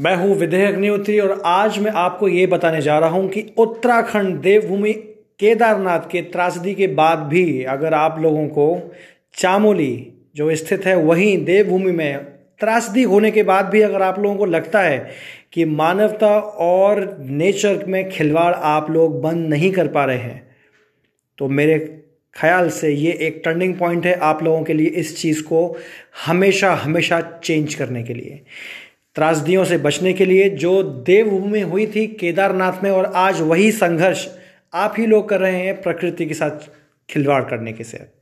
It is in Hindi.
मैं हूँ विदेह अग्निहोत्री और आज मैं आपको ये बताने जा रहा हूँ कि उत्तराखंड देवभूमि केदारनाथ के त्रासदी के बाद भी अगर आप लोगों को चामोली जो स्थित है वहीं देवभूमि में त्रासदी होने के बाद भी अगर आप लोगों को लगता है कि मानवता और नेचर में खिलवाड़ आप लोग बंद नहीं कर पा रहे हैं तो मेरे ख्याल से ये एक टर्निंग पॉइंट है आप लोगों के लिए इस चीज़ को हमेशा हमेशा चेंज करने के लिए। त्रासदियों से बचने के लिए जो देवभूमि में हुई थी केदारनाथ में, और आज वही संघर्ष आप ही लोग कर रहे हैं प्रकृति के साथ खिलवाड़ करने के से